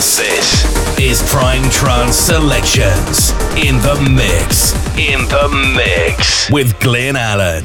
This, is Prime Trance Selections in the mix. In the mix with Glynn Alan.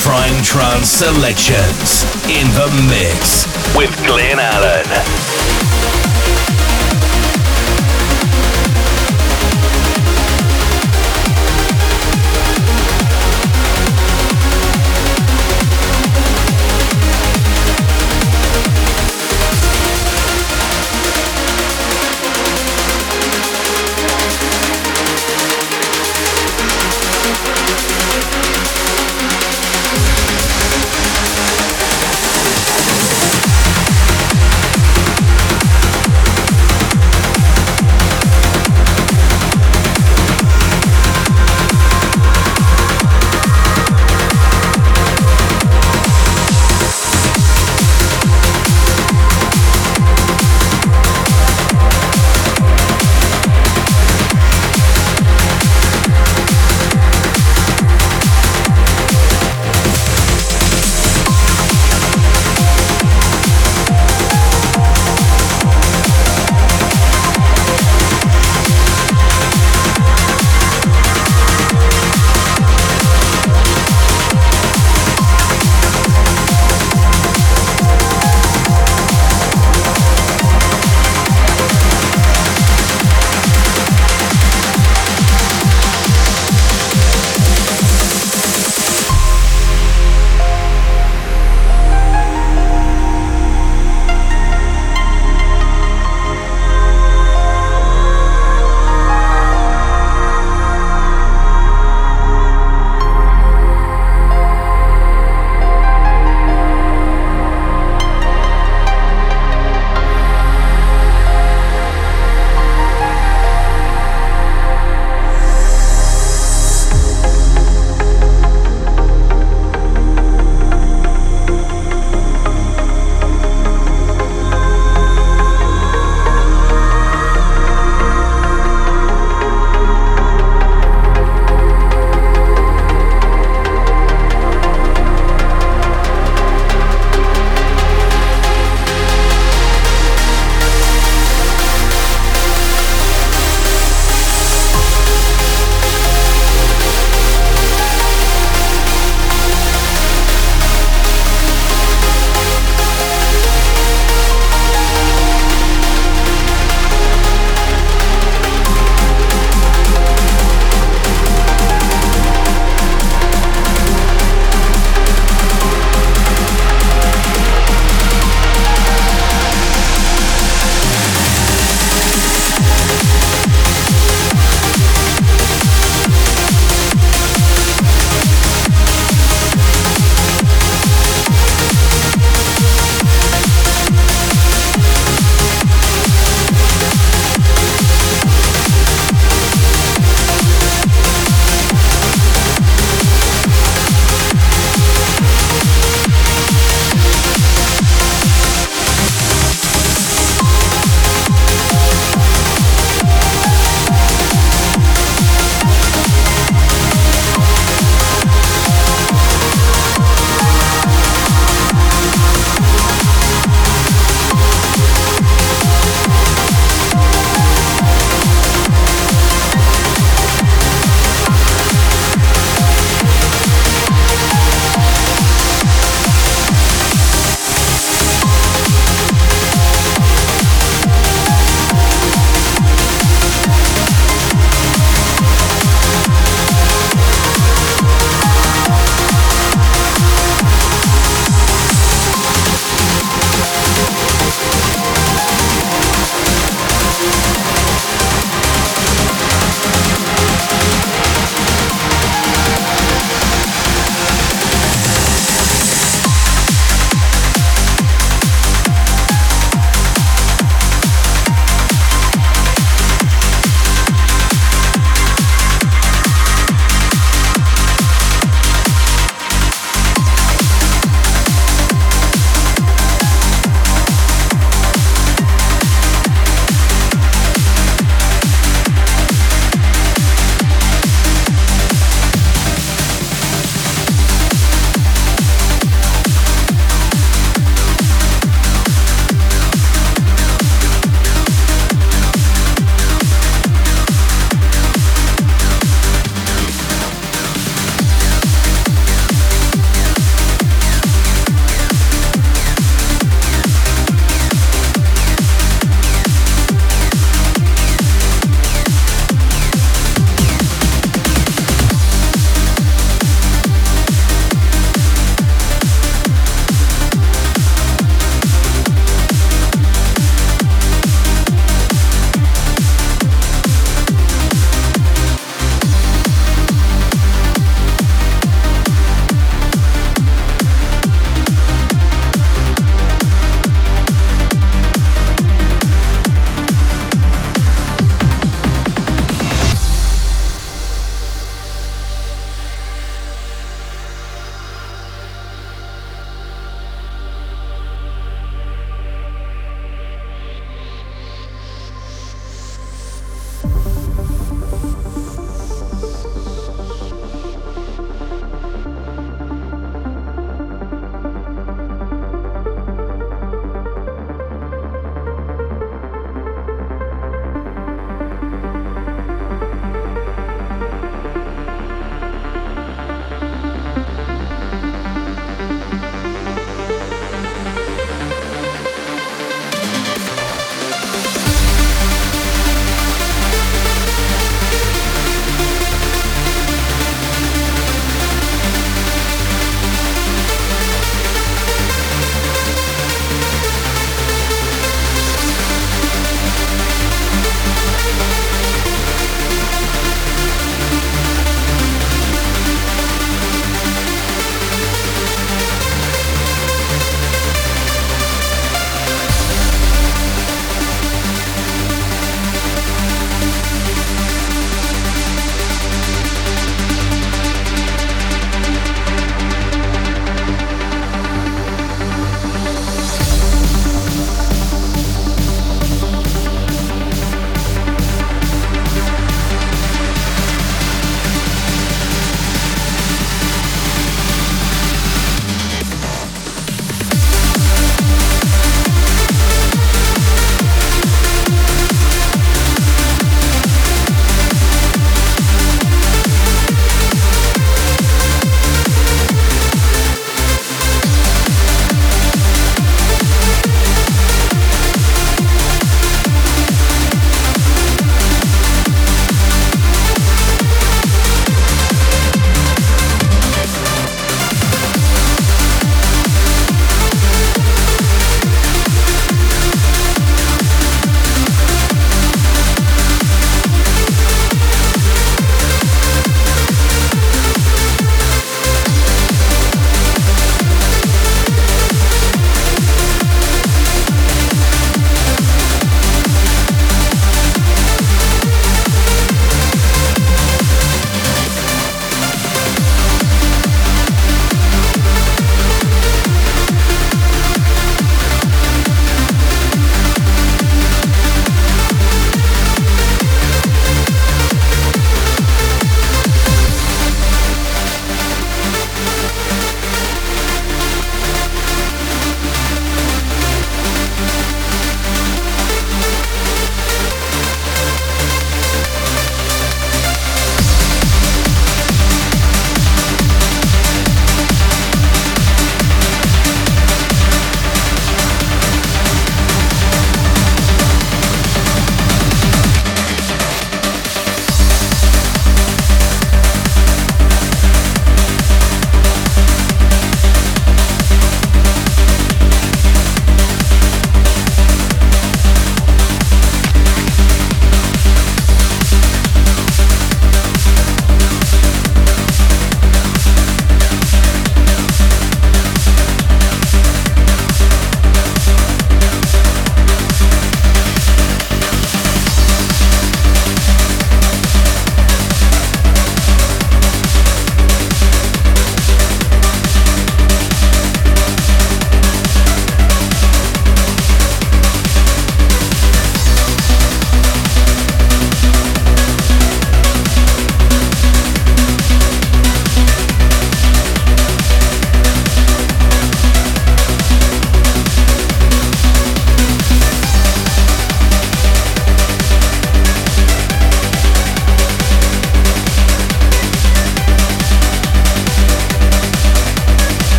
Prime Trance Selections in the mix with Glynn Alan.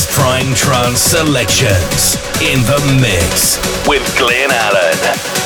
Is Prime Trance Selections in the mix with Glynn Alan.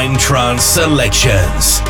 Prime Trance Selections.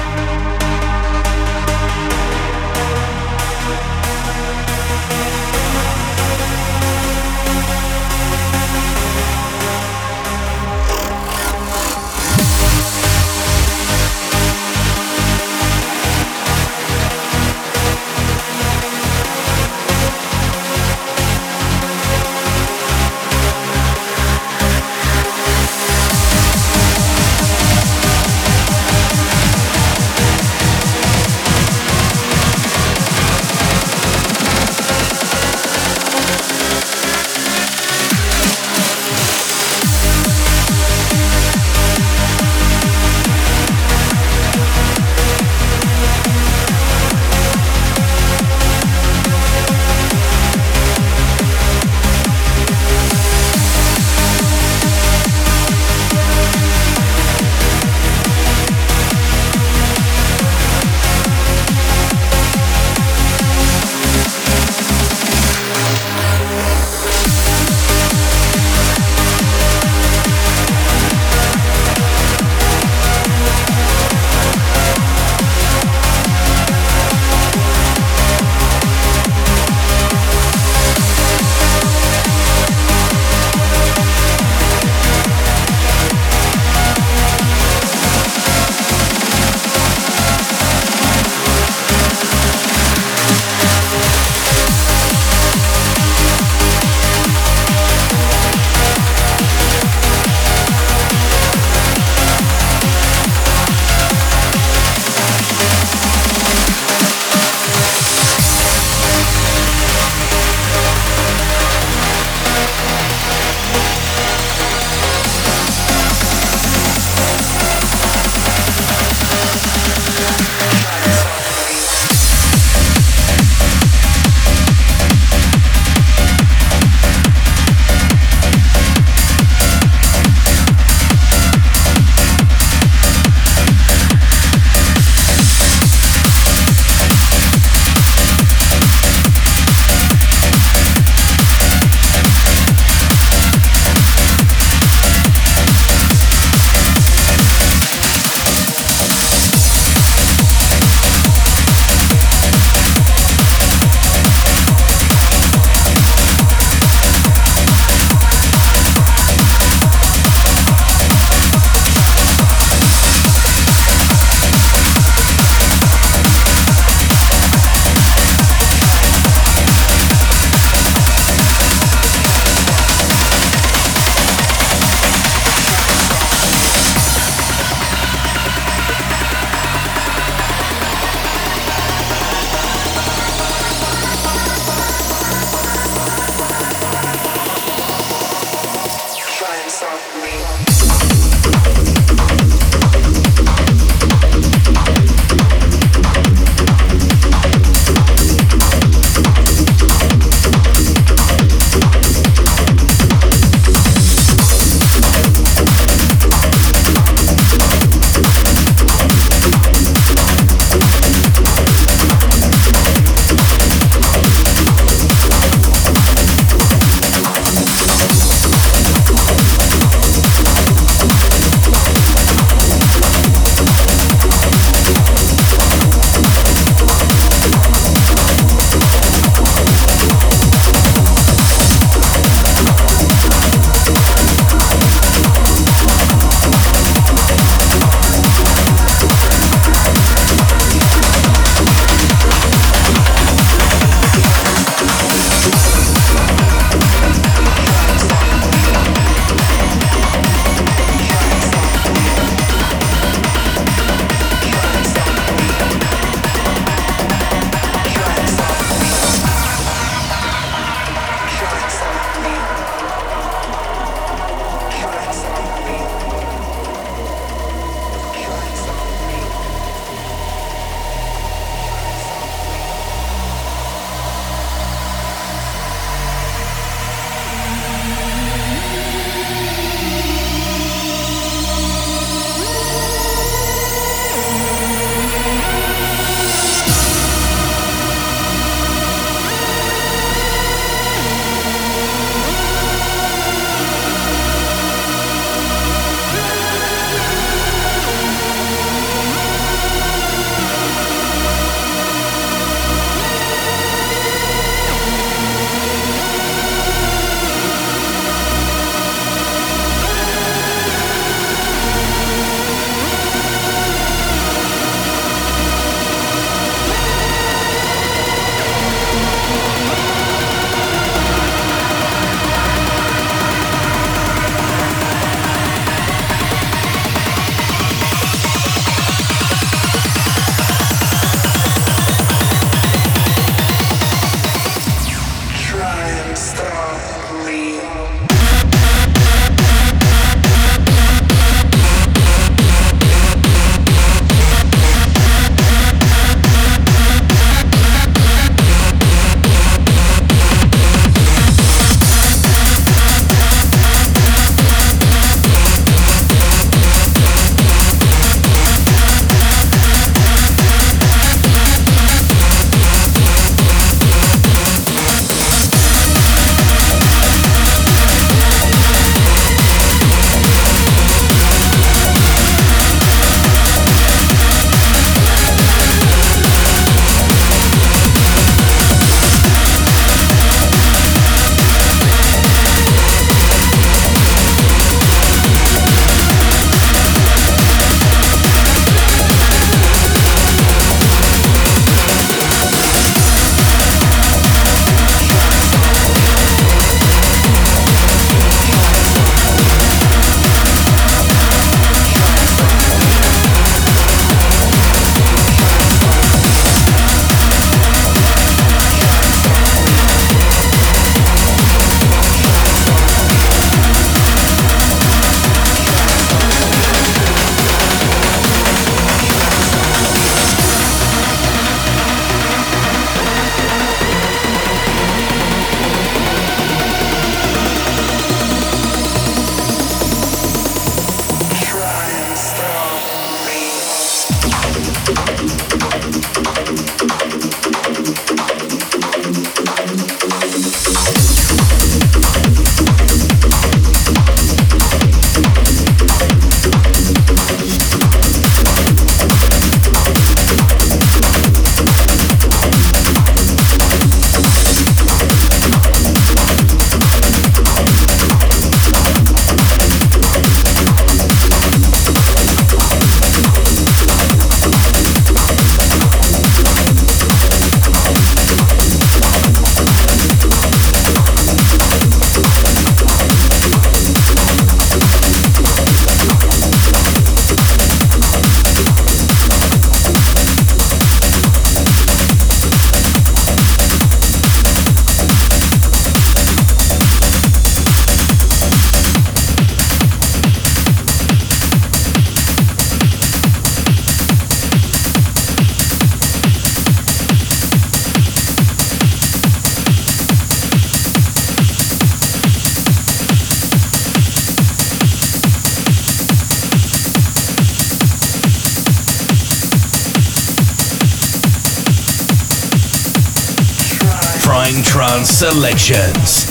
Selections.